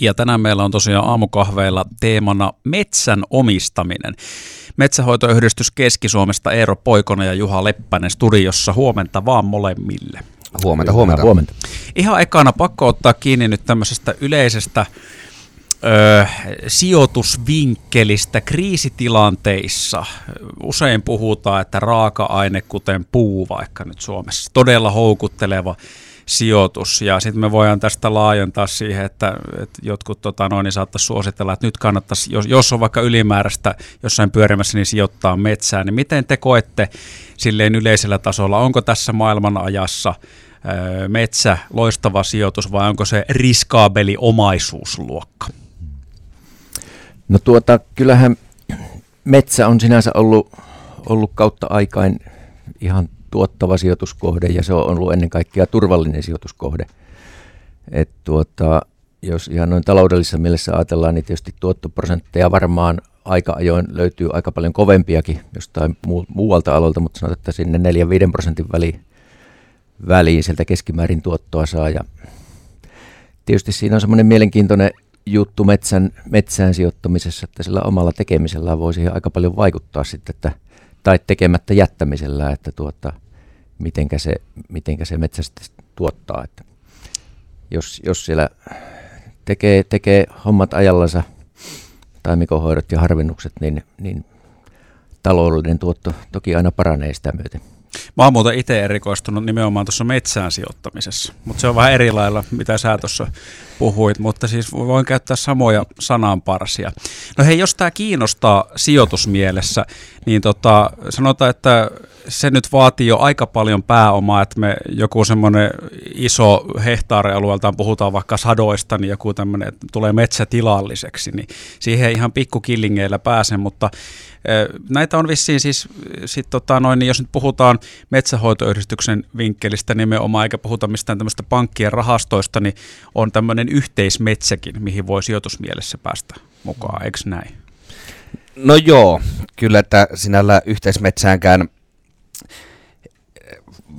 Ja tänään meillä on tosiaan aamukahveilla teemana metsän omistaminen. Metsähoitoyhdistys Keski-Suomesta Eero Poikonen ja Juha Leppänen studiossa. Huomenta vaan molemmille. Huomenta, huomenta. huomenta. Ihan ekana pakko ottaa kiinni nyt tämmöisestä yleisestä ö, sijoitusvinkkelistä kriisitilanteissa. Usein puhutaan, että raaka-aine, kuten puu vaikka nyt Suomessa, todella houkutteleva sijoitus. Ja sitten me voidaan tästä laajentaa siihen, että, että jotkut tota, noin, niin saattaisi suositella, että nyt kannattaisi, jos, jos on vaikka ylimääräistä jossain pyörimässä, niin sijoittaa metsään. Niin miten te koette silleen yleisellä tasolla, onko tässä maailman ajassa metsä loistava sijoitus vai onko se riskaabeli omaisuusluokka? No tuota, kyllähän metsä on sinänsä ollut, ollut kautta aikain ihan tuottava sijoituskohde ja se on ollut ennen kaikkea turvallinen sijoituskohde. Et tuota, jos ihan noin taloudellisessa mielessä ajatellaan, niin tietysti tuottoprosentteja varmaan aika ajoin löytyy aika paljon kovempiakin jostain muualta aloilta, mutta sanotaan, että sinne 4-5 prosentin väliin, väliin sieltä keskimäärin tuottoa saa. Ja tietysti siinä on semmoinen mielenkiintoinen juttu metsän, metsään sijoittamisessa, että sillä omalla tekemisellä voi siihen aika paljon vaikuttaa sitten, että, tai tekemättä jättämisellä, että tuota, mitenkä se, mitenkä se metsä sitten tuottaa. Että jos, jos siellä tekee, tekee hommat ajallansa, taimikohoidot ja harvennukset, niin, niin taloudellinen tuotto toki aina paranee sitä myöten. Mä oon muuten itse erikoistunut nimenomaan tuossa metsään sijoittamisessa, mutta se on vähän eri lailla, mitä sä tuossa puhuit, mutta siis voin käyttää samoja sananparsia. No hei, jos tämä kiinnostaa sijoitusmielessä, niin tota, sanotaan, että se nyt vaatii jo aika paljon pääomaa, että me joku semmoinen iso hehtaarialueeltaan puhutaan vaikka sadoista, niin joku tämmöinen, että tulee metsätilalliseksi, niin siihen ihan pikkukillingeillä pääsen, mutta näitä on vissiin siis, sit tota noin, niin jos nyt puhutaan metsähoitoyhdistyksen vinkkelistä nimenomaan, eikä puhuta mistään tämmöistä pankkien rahastoista, niin on tämmöinen yhteismetsäkin, mihin voi sijoitusmielessä päästä mukaan, eikö näin? No joo, kyllä, että sinällä yhteismetsäänkään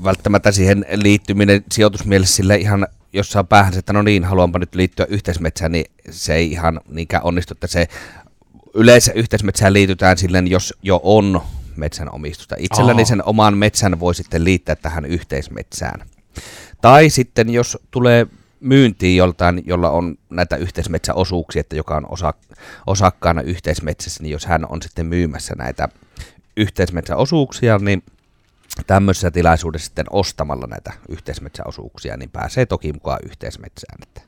välttämättä siihen liittyminen sijoitusmielessä sille ihan jossain päähän, että no niin, haluanpa nyt liittyä yhteismetsään, niin se ei ihan niinkään onnistu, että se yleensä yhteismetsään liitytään silleen, jos jo on metsänomistusta. Itselläni sen oman metsän voi sitten liittää tähän yhteismetsään. Tai sitten jos tulee myyntiin joltain, jolla on näitä yhteismetsäosuuksia, että joka on osa, osakkaana yhteismetsässä, niin jos hän on sitten myymässä näitä yhteismetsäosuuksia, niin tämmöisessä tilaisuudessa sitten ostamalla näitä yhteismetsäosuuksia, niin pääsee toki mukaan yhteismetsään. Että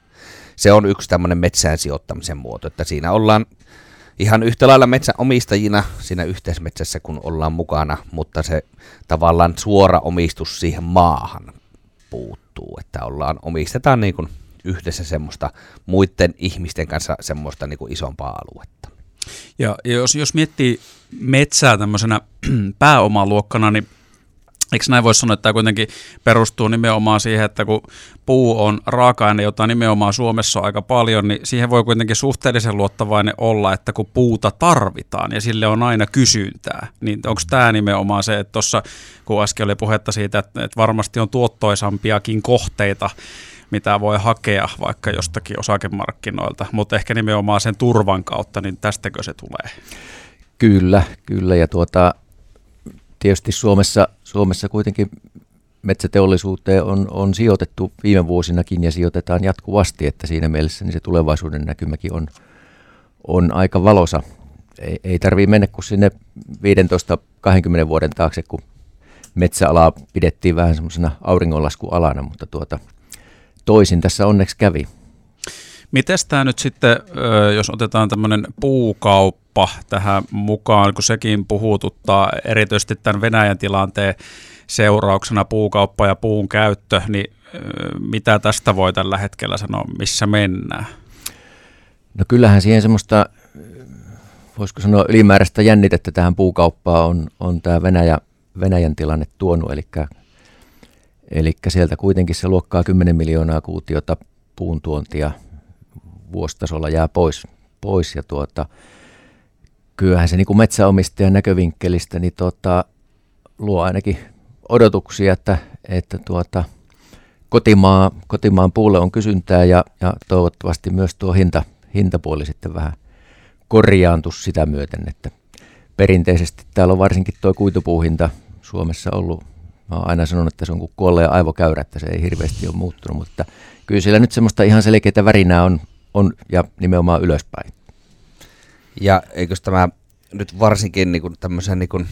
se on yksi tämmöinen metsään sijoittamisen muoto, että siinä ollaan ihan yhtä lailla metsäomistajina siinä yhteismetsässä, kun ollaan mukana, mutta se tavallaan suora omistus siihen maahan puuttuu, että ollaan, omistetaan niin kuin yhdessä semmoista muiden ihmisten kanssa semmoista niin kuin isompaa aluetta. Ja jos, jos miettii metsää tämmöisenä pääomaluokkana, niin Eikö näin voisi sanoa, että tämä kuitenkin perustuu nimenomaan siihen, että kun puu on raaka-aine, jota nimenomaan Suomessa on aika paljon, niin siihen voi kuitenkin suhteellisen luottavainen olla, että kun puuta tarvitaan ja sille on aina kysyntää, niin onko tämä nimenomaan se, että tuossa kun äsken oli puhetta siitä, että, että varmasti on tuottoisampiakin kohteita, mitä voi hakea vaikka jostakin osakemarkkinoilta, mutta ehkä nimenomaan sen turvan kautta, niin tästäkö se tulee? Kyllä, kyllä ja tuota, tietysti Suomessa, Suomessa kuitenkin metsäteollisuuteen on, on sijoitettu viime vuosinakin ja sijoitetaan jatkuvasti, että siinä mielessä niin se tulevaisuuden näkymäkin on, on aika valosa. Ei, ei tarvitse mennä kuin sinne 15-20 vuoden taakse, kun metsäalaa pidettiin vähän semmoisena auringonlaskualana, mutta tuota, toisin tässä onneksi kävi. Miten tämä nyt sitten, jos otetaan tämmöinen puukauppa tähän mukaan, kun sekin puhututtaa erityisesti tämän Venäjän tilanteen seurauksena puukauppa ja puun käyttö, niin mitä tästä voi tällä hetkellä sanoa, missä mennään? No kyllähän siihen semmoista, voisiko sanoa ylimääräistä jännitettä tähän puukauppaan on, on tämä Venäjä, Venäjän tilanne tuonut, eli, eli sieltä kuitenkin se luokkaa 10 miljoonaa kuutiota puun tuontia vuositasolla jää pois. pois ja tuota, kyllähän se niin kuin metsäomistajan näkövinkkelistä niin tuota, luo ainakin odotuksia, että, että tuota, kotimaa, kotimaan puulle on kysyntää ja, ja toivottavasti myös tuo hinta, hintapuoli sitten vähän korjaantus sitä myöten, että perinteisesti täällä on varsinkin tuo kuitupuuhinta Suomessa ollut, mä oon aina sanonut, että se on kuin kuolleen aivokäyrä, että se ei hirveästi ole muuttunut, mutta kyllä siellä nyt semmoista ihan selkeitä värinää on, on ja nimenomaan ylöspäin. Ja eikö tämä nyt varsinkin niin kuin tämmöisen niin kuin,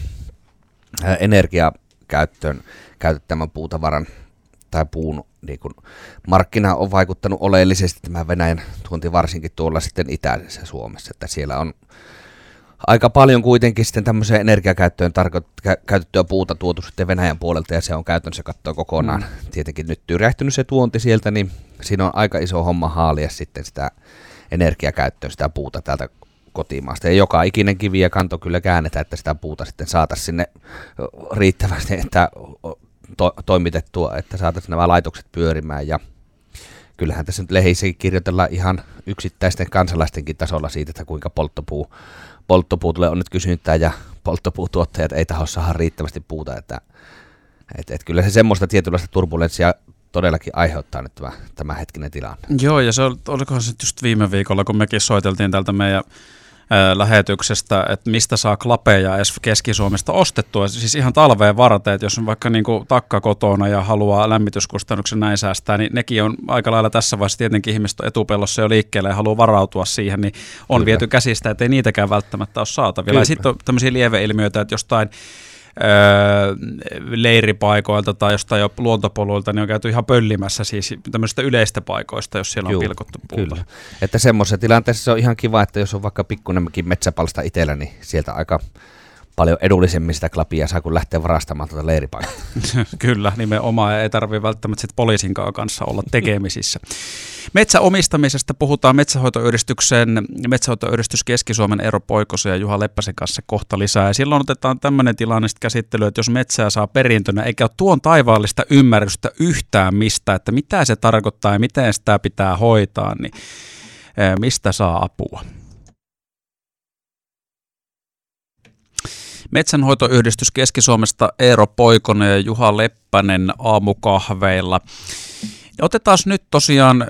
energiakäyttöön käytettävän puutavaran tai puun niin kuin, markkina on vaikuttanut oleellisesti tämä Venäjän tuonti varsinkin tuolla sitten itäisessä Suomessa, että siellä on aika paljon kuitenkin sitten tämmöiseen energiakäyttöön tarko- kä- käytettyä puuta tuotu sitten Venäjän puolelta ja se on käytännössä katsoa kokonaan. Mm. Tietenkin nyt tyrjähtynyt se tuonti sieltä, niin siinä on aika iso homma haalia sitten sitä energiakäyttöön sitä puuta täältä kotimaasta. Ja joka ikinen kivi ja kanto kyllä käännetään, että sitä puuta sitten saataisiin sinne riittävästi, että to- toimitettua, että saataisiin nämä laitokset pyörimään. Ja kyllähän tässä nyt lehissäkin kirjoitellaan ihan yksittäisten kansalaistenkin tasolla siitä, että kuinka polttopuu, polttopuutulle on nyt kysyntää ja polttopuutuottajat ei taho saada riittävästi puuta. Että, et, et kyllä se semmoista tietynlaista turbulenssia todellakin aiheuttaa nyt tämä, tämä hetkinen tilanne. Joo, ja se oli, olikohan se just viime viikolla, kun mekin soiteltiin tältä meidän lähetyksestä, että mistä saa klapeja edes Keski-Suomesta ostettua, siis ihan talveen varten, että jos on vaikka niin kuin takka kotona ja haluaa lämmityskustannuksen näin säästää, niin nekin on aika lailla tässä vaiheessa tietenkin ihmiset etupellossa jo liikkeelle ja haluaa varautua siihen, niin on Kyllä. viety käsistä, että ei niitäkään välttämättä ole saatavilla. Kyllä. Ja sitten on tämmöisiä lieveilmiöitä, että jostain öö, leiripaikoilta tai jostain jo luontopoluilta, niin on käyty ihan pöllimässä siis tämmöisistä yleistä paikoista, jos siellä on Juu, pilkottu puuta. Kyllä. Että semmoisessa tilanteessa se on ihan kiva, että jos on vaikka pikkunenkin metsäpalsta itsellä, niin sieltä aika paljon edullisemmin sitä klapia saa, kun lähtee varastamaan tuota leiripaikkaa. Kyllä, nimenomaan, ja ei tarvitse välttämättä sit poliisin kanssa olla tekemisissä. Metsäomistamisesta puhutaan Metsähoitoyhdistyksen, Metsähoitoyhdistys Keski-Suomen Eero Poikosen ja Juha Leppäsen kanssa kohta lisää. Ja silloin otetaan tämmöinen tilanne käsittelyä, että jos metsää saa perintönä, eikä ole tuon taivaallista ymmärrystä yhtään mistä, että mitä se tarkoittaa ja miten sitä pitää hoitaa, niin eh, mistä saa apua. Metsänhoitoyhdistys Keski-Suomesta Eero Poikonen ja Juha Leppänen aamukahveilla. Otetaan nyt tosiaan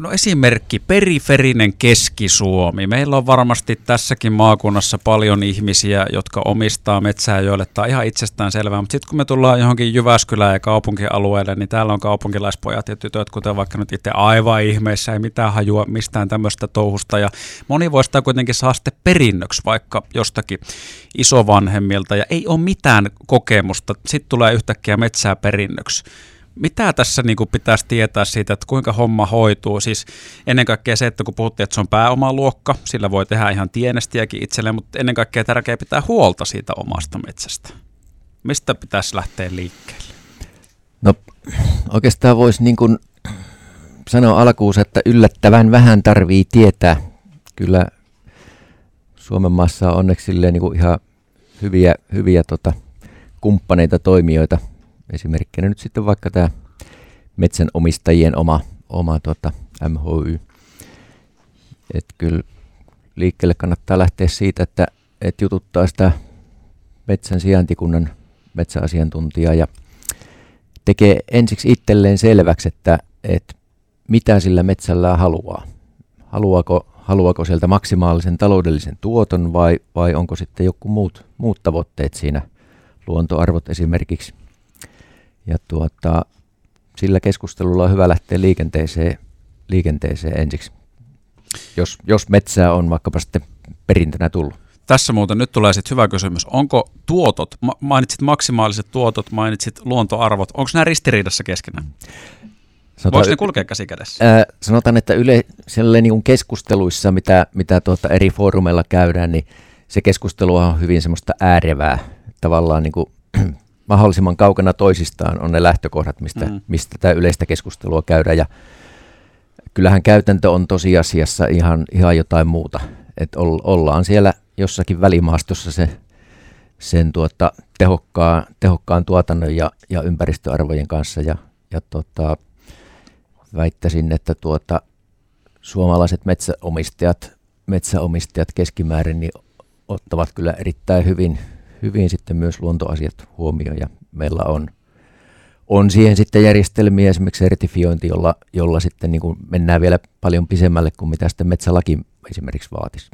No esimerkki, periferinen Keski-Suomi. Meillä on varmasti tässäkin maakunnassa paljon ihmisiä, jotka omistaa metsää, joille tämä on ihan itsestään selvää. Mutta sitten kun me tullaan johonkin Jyväskylään ja kaupunkialueelle, niin täällä on kaupunkilaispojat ja tytöt, kuten vaikka nyt itse aivan ihmeessä, ei mitään hajua mistään tämmöistä touhusta. Ja moni voi sitä kuitenkin saa sitten perinnöksi vaikka jostakin isovanhemmilta ja ei ole mitään kokemusta. Sitten tulee yhtäkkiä metsää perinnöksi mitä tässä niin kuin pitäisi tietää siitä, että kuinka homma hoituu? Siis ennen kaikkea se, että kun puhuttiin, että se on pääomaluokka, sillä voi tehdä ihan tienestiäkin itselleen, mutta ennen kaikkea tärkeää pitää huolta siitä omasta metsästä. Mistä pitäisi lähteä liikkeelle? No oikeastaan voisi niin kuin sanoa alkuun, että yllättävän vähän tarvii tietää. Kyllä Suomen maassa on onneksi niin kuin ihan hyviä, hyviä tota, kumppaneita, toimijoita – Esimerkkinä nyt sitten vaikka tämä metsänomistajien oma, oma tota, MHY. Että kyllä liikkeelle kannattaa lähteä siitä, että, että jututtaa sitä metsän sijaintikunnan metsäasiantuntijaa ja tekee ensiksi itselleen selväksi, että, että mitä sillä metsällä haluaa. Haluaako, haluaako sieltä maksimaalisen taloudellisen tuoton vai, vai onko sitten joku muut, muut tavoitteet siinä, luontoarvot esimerkiksi – ja tuota, sillä keskustelulla on hyvä lähteä liikenteeseen, liikenteeseen ensiksi, jos, jos metsää on vaikkapa sitten perintönä tullut. Tässä muuten nyt tulee sitten hyvä kysymys. Onko tuotot, mainitsit maksimaaliset tuotot, mainitsit luontoarvot, onko nämä ristiriidassa keskenään? Sanotaan, Voisi ne kulkea käsi kädessä? Ää, sanotaan, että yle, niin keskusteluissa, mitä, mitä tuota eri foorumeilla käydään, niin se keskustelu on hyvin semmoista äärevää. Tavallaan niin kuin mahdollisimman kaukana toisistaan on ne lähtökohdat, mistä, mm. mistä tämä yleistä keskustelua käydään. Ja kyllähän käytäntö on tosiasiassa ihan, ihan jotain muuta. Että ollaan siellä jossakin välimaastossa se, sen tuota, tehokkaan, tehokkaan tuotannon ja, ja ympäristöarvojen kanssa. Ja, ja tota, väittäisin, että tuota, suomalaiset metsäomistajat, metsäomistajat keskimäärin niin ottavat kyllä erittäin hyvin – hyvin sitten myös luontoasiat huomioon ja meillä on, on siihen sitten järjestelmiä, esimerkiksi sertifiointi, jolla, jolla sitten niin kuin mennään vielä paljon pisemmälle kuin mitä sitten metsälaki esimerkiksi vaatisi.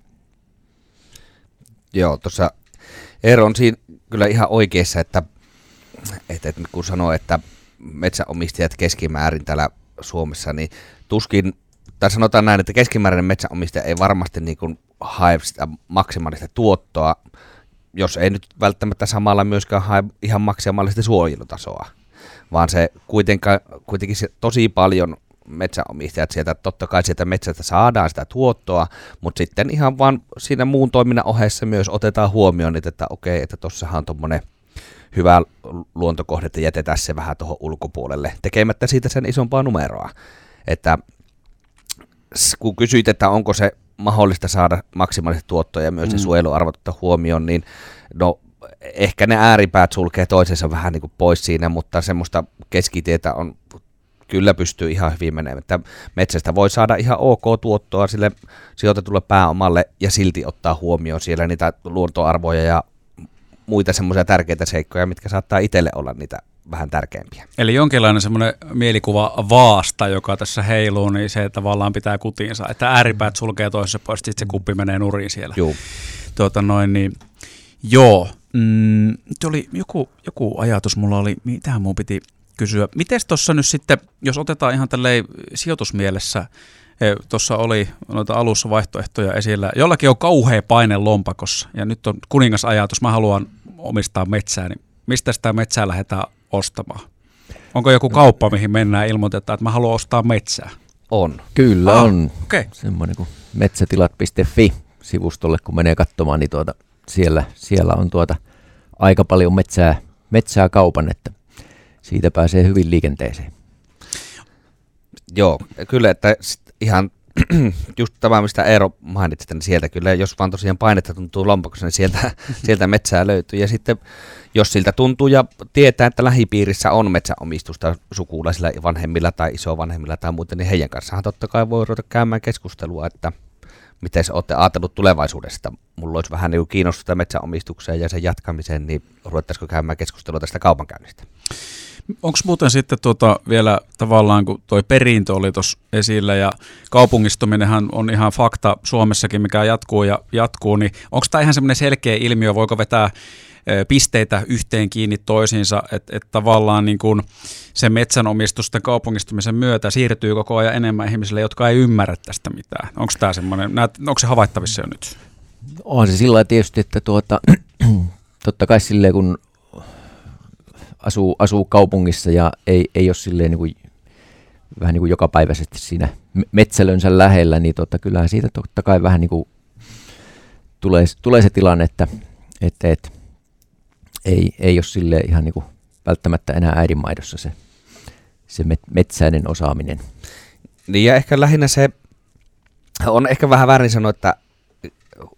Joo, tuossa Eero on siinä kyllä ihan oikeassa, että, että, kun sanoo, että metsäomistajat keskimäärin täällä Suomessa, niin tuskin, tai sanotaan näin, että keskimääräinen metsäomistaja ei varmasti niin kuin hae sitä maksimaalista tuottoa, jos ei nyt välttämättä samalla myöskään hae ihan maksimaalista suojelutasoa, vaan se kuitenkin, kuitenkin se tosi paljon metsäomistajat sieltä, totta kai sieltä metsästä saadaan sitä tuottoa, mutta sitten ihan vaan siinä muun toiminnan ohessa myös otetaan huomioon, että okei, että tossahan on tuommoinen hyvä luontokohde, että jätetään se vähän tuohon ulkopuolelle, tekemättä siitä sen isompaa numeroa. Että kun kysyit, että onko se mahdollista saada maksimaalista tuottoa ja myös mm. se suojeluarvot ottaa huomioon, niin no ehkä ne ääripäät sulkee toisensa vähän niin kuin pois siinä, mutta semmoista keskitietä on kyllä pystyy ihan hyvin menemään. Että metsästä voi saada ihan ok tuottoa sille sijoitetulle pääomalle ja silti ottaa huomioon siellä niitä luontoarvoja ja muita semmoisia tärkeitä seikkoja, mitkä saattaa itselle olla niitä vähän tärkeämpiä. Eli jonkinlainen semmoinen mielikuva vaasta, joka tässä heiluu, niin se tavallaan pitää kutinsa, että ääripäät sulkee toisessa pois, sitten se kuppi menee nurin siellä. Joo. Tuota noin, niin, joo. Mm, oli joku, joku ajatus, mulla oli, mitä mun piti kysyä. Miten tuossa nyt sitten, jos otetaan ihan tälleen sijoitusmielessä, tuossa oli noita alussa vaihtoehtoja esillä. Jollakin on kauhea paine lompakossa ja nyt on kuningasajatus, mä haluan omistaa metsää, niin mistä sitä metsää lähdetään ostamaan? Onko joku kauppa, mihin mennään ilmoitetaan, että mä haluan ostaa metsää? On. Kyllä ah, on. Okay. Semmoinen kuin metsätilat.fi sivustolle, kun menee katsomaan, niin tuota, siellä, siellä on tuota aika paljon metsää, metsää kaupan, että siitä pääsee hyvin liikenteeseen. Joo, kyllä, että ihan just tämä, mistä Eero mainitsi, niin sieltä kyllä, jos vaan tosiaan painetta tuntuu lompakossa, niin sieltä, sieltä metsää löytyy. Ja sitten jos siltä tuntuu ja tietää, että lähipiirissä on metsäomistusta sukulaisilla vanhemmilla tai isovanhemmilla tai muuten, niin heidän kanssaan totta kai voi ruveta käymään keskustelua, että miten olette ajatellut tulevaisuudesta. Mulla olisi vähän niin kiinnostusta metsäomistukseen ja sen jatkamiseen, niin ruvettaisiko käymään keskustelua tästä kaupankäynnistä? Onko muuten sitten tuota vielä tavallaan, kun toi perintö oli tuossa esillä ja kaupungistuminenhan on ihan fakta Suomessakin, mikä jatkuu ja jatkuu, niin onko tämä ihan semmoinen selkeä ilmiö, voiko vetää pisteitä yhteen kiinni toisiinsa, että et tavallaan niin kun se metsänomistusten kaupungistumisen myötä siirtyy koko ajan enemmän ihmisille, jotka ei ymmärrä tästä mitään. Onko tämä semmoinen, onko se havaittavissa jo nyt? On se sillä tietysti, että tuota, totta kai silleen kun asuu, asuu kaupungissa ja ei, ei ole silleen niin kuin, vähän niin kuin jokapäiväisesti siinä metsälönsä lähellä, niin totta, kyllähän siitä totta kai vähän niin kuin tulee, tulee se tilanne, että, että, että ei, ei ole sille ihan niin kuin välttämättä enää äidinmaidossa se, se metsäinen osaaminen. Niin ja ehkä lähinnä se, on ehkä vähän väärin sanoa, että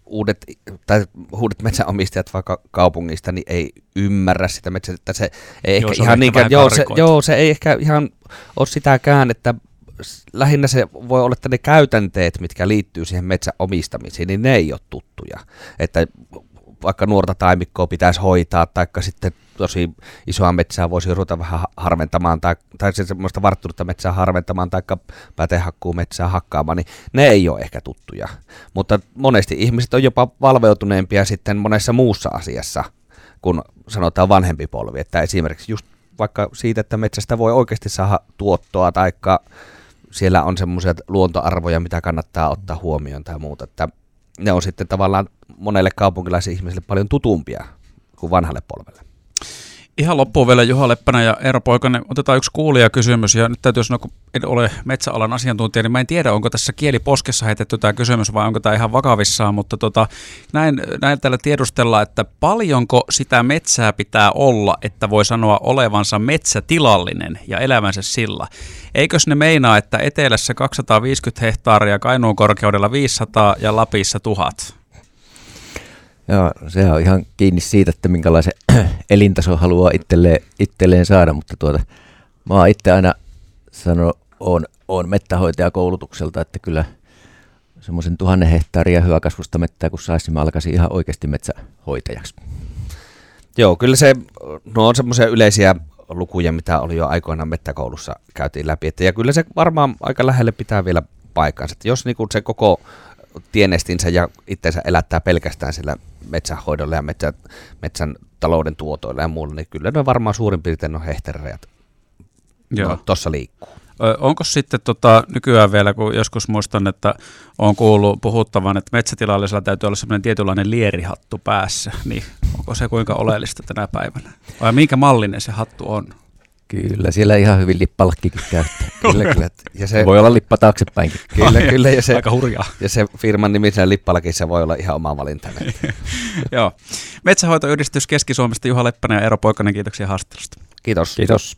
uudet, tai uudet metsäomistajat vaikka kaupungista niin ei ymmärrä sitä metsää, että se ei joo, ehkä se ihan niinkään, joo se, joo, se ei ehkä ihan ole sitäkään, että lähinnä se voi olla, että ne käytänteet, mitkä liittyy siihen metsäomistamiseen, niin ne ei ole tuttuja. Että vaikka nuorta taimikkoa pitäisi hoitaa, tai sitten tosi isoa metsää voisi ruveta vähän harventamaan, tai, tai semmoista varttunutta metsää harventamaan, tai pätehakkuu metsää hakkaamaan, niin ne ei ole ehkä tuttuja. Mutta monesti ihmiset on jopa valveutuneempia sitten monessa muussa asiassa, kun sanotaan vanhempi polvi, että esimerkiksi just vaikka siitä, että metsästä voi oikeasti saada tuottoa, tai siellä on semmoisia luontoarvoja, mitä kannattaa ottaa huomioon tai muuta, että ne on sitten tavallaan monelle kaupunkilaisille ihmisille paljon tutumpia kuin vanhalle polvelle. Ihan loppuun vielä Juha Leppänä ja Eero Poikanen. Otetaan yksi kuulijakysymys ja nyt täytyy sanoa, kun en ole metsäalan asiantuntija, niin mä en tiedä, onko tässä kieli poskessa heitetty tämä kysymys vai onko tämä ihan vakavissaan, mutta tota, näin, näin täällä tiedustella, että paljonko sitä metsää pitää olla, että voi sanoa olevansa metsätilallinen ja elämänsä sillä. Eikös ne meinaa, että etelässä 250 hehtaaria, Kainuun korkeudella 500 ja Lapissa 1000? Joo, se on ihan kiinni siitä, että minkälaisen elintaso haluaa itselleen, itselleen saada, mutta tuota, mä oon itse aina sanonut, on, on mettähoitajakoulutukselta, että kyllä semmoisen tuhannen hehtaaria hyväkasvusta mettää, kun saisi, mä alkaisin ihan oikeasti metsähoitajaksi. Joo, kyllä se, no on semmoisia yleisiä lukuja, mitä oli jo aikoinaan mettäkoulussa käytiin läpi. Että, ja kyllä se varmaan aika lähelle pitää vielä paikkansa. Että jos niin kuin se koko tienestinsä ja itsensä elättää pelkästään sillä metsänhoidolla ja metsä, metsän talouden tuotoilla ja muulla, niin kyllä ne varmaan suurin piirtein on hehtaarirajat no, tuossa liikkuu. Onko sitten tota, nykyään vielä, kun joskus muistan, että on kuullut puhuttavan, että metsätilallisella täytyy olla sellainen tietynlainen lierihattu päässä, niin onko se kuinka oleellista tänä päivänä? Vai minkä mallinen se hattu on? Kyllä, siellä ihan hyvin lippalakkikin käyttää. kyllä, kyllä. Ja se, voi olla lippa taaksepäinkin. Kyllä, kyllä. Ja se, Aika hurjaa. Ja se firman nimi siinä lippalakissa voi olla ihan oma valinta. Joo. Metsähoitoyhdistys Keski-Suomesta Juha Leppänen ja Eero Poikanen, kiitoksia haastattelusta. Kiitos. Kiitos.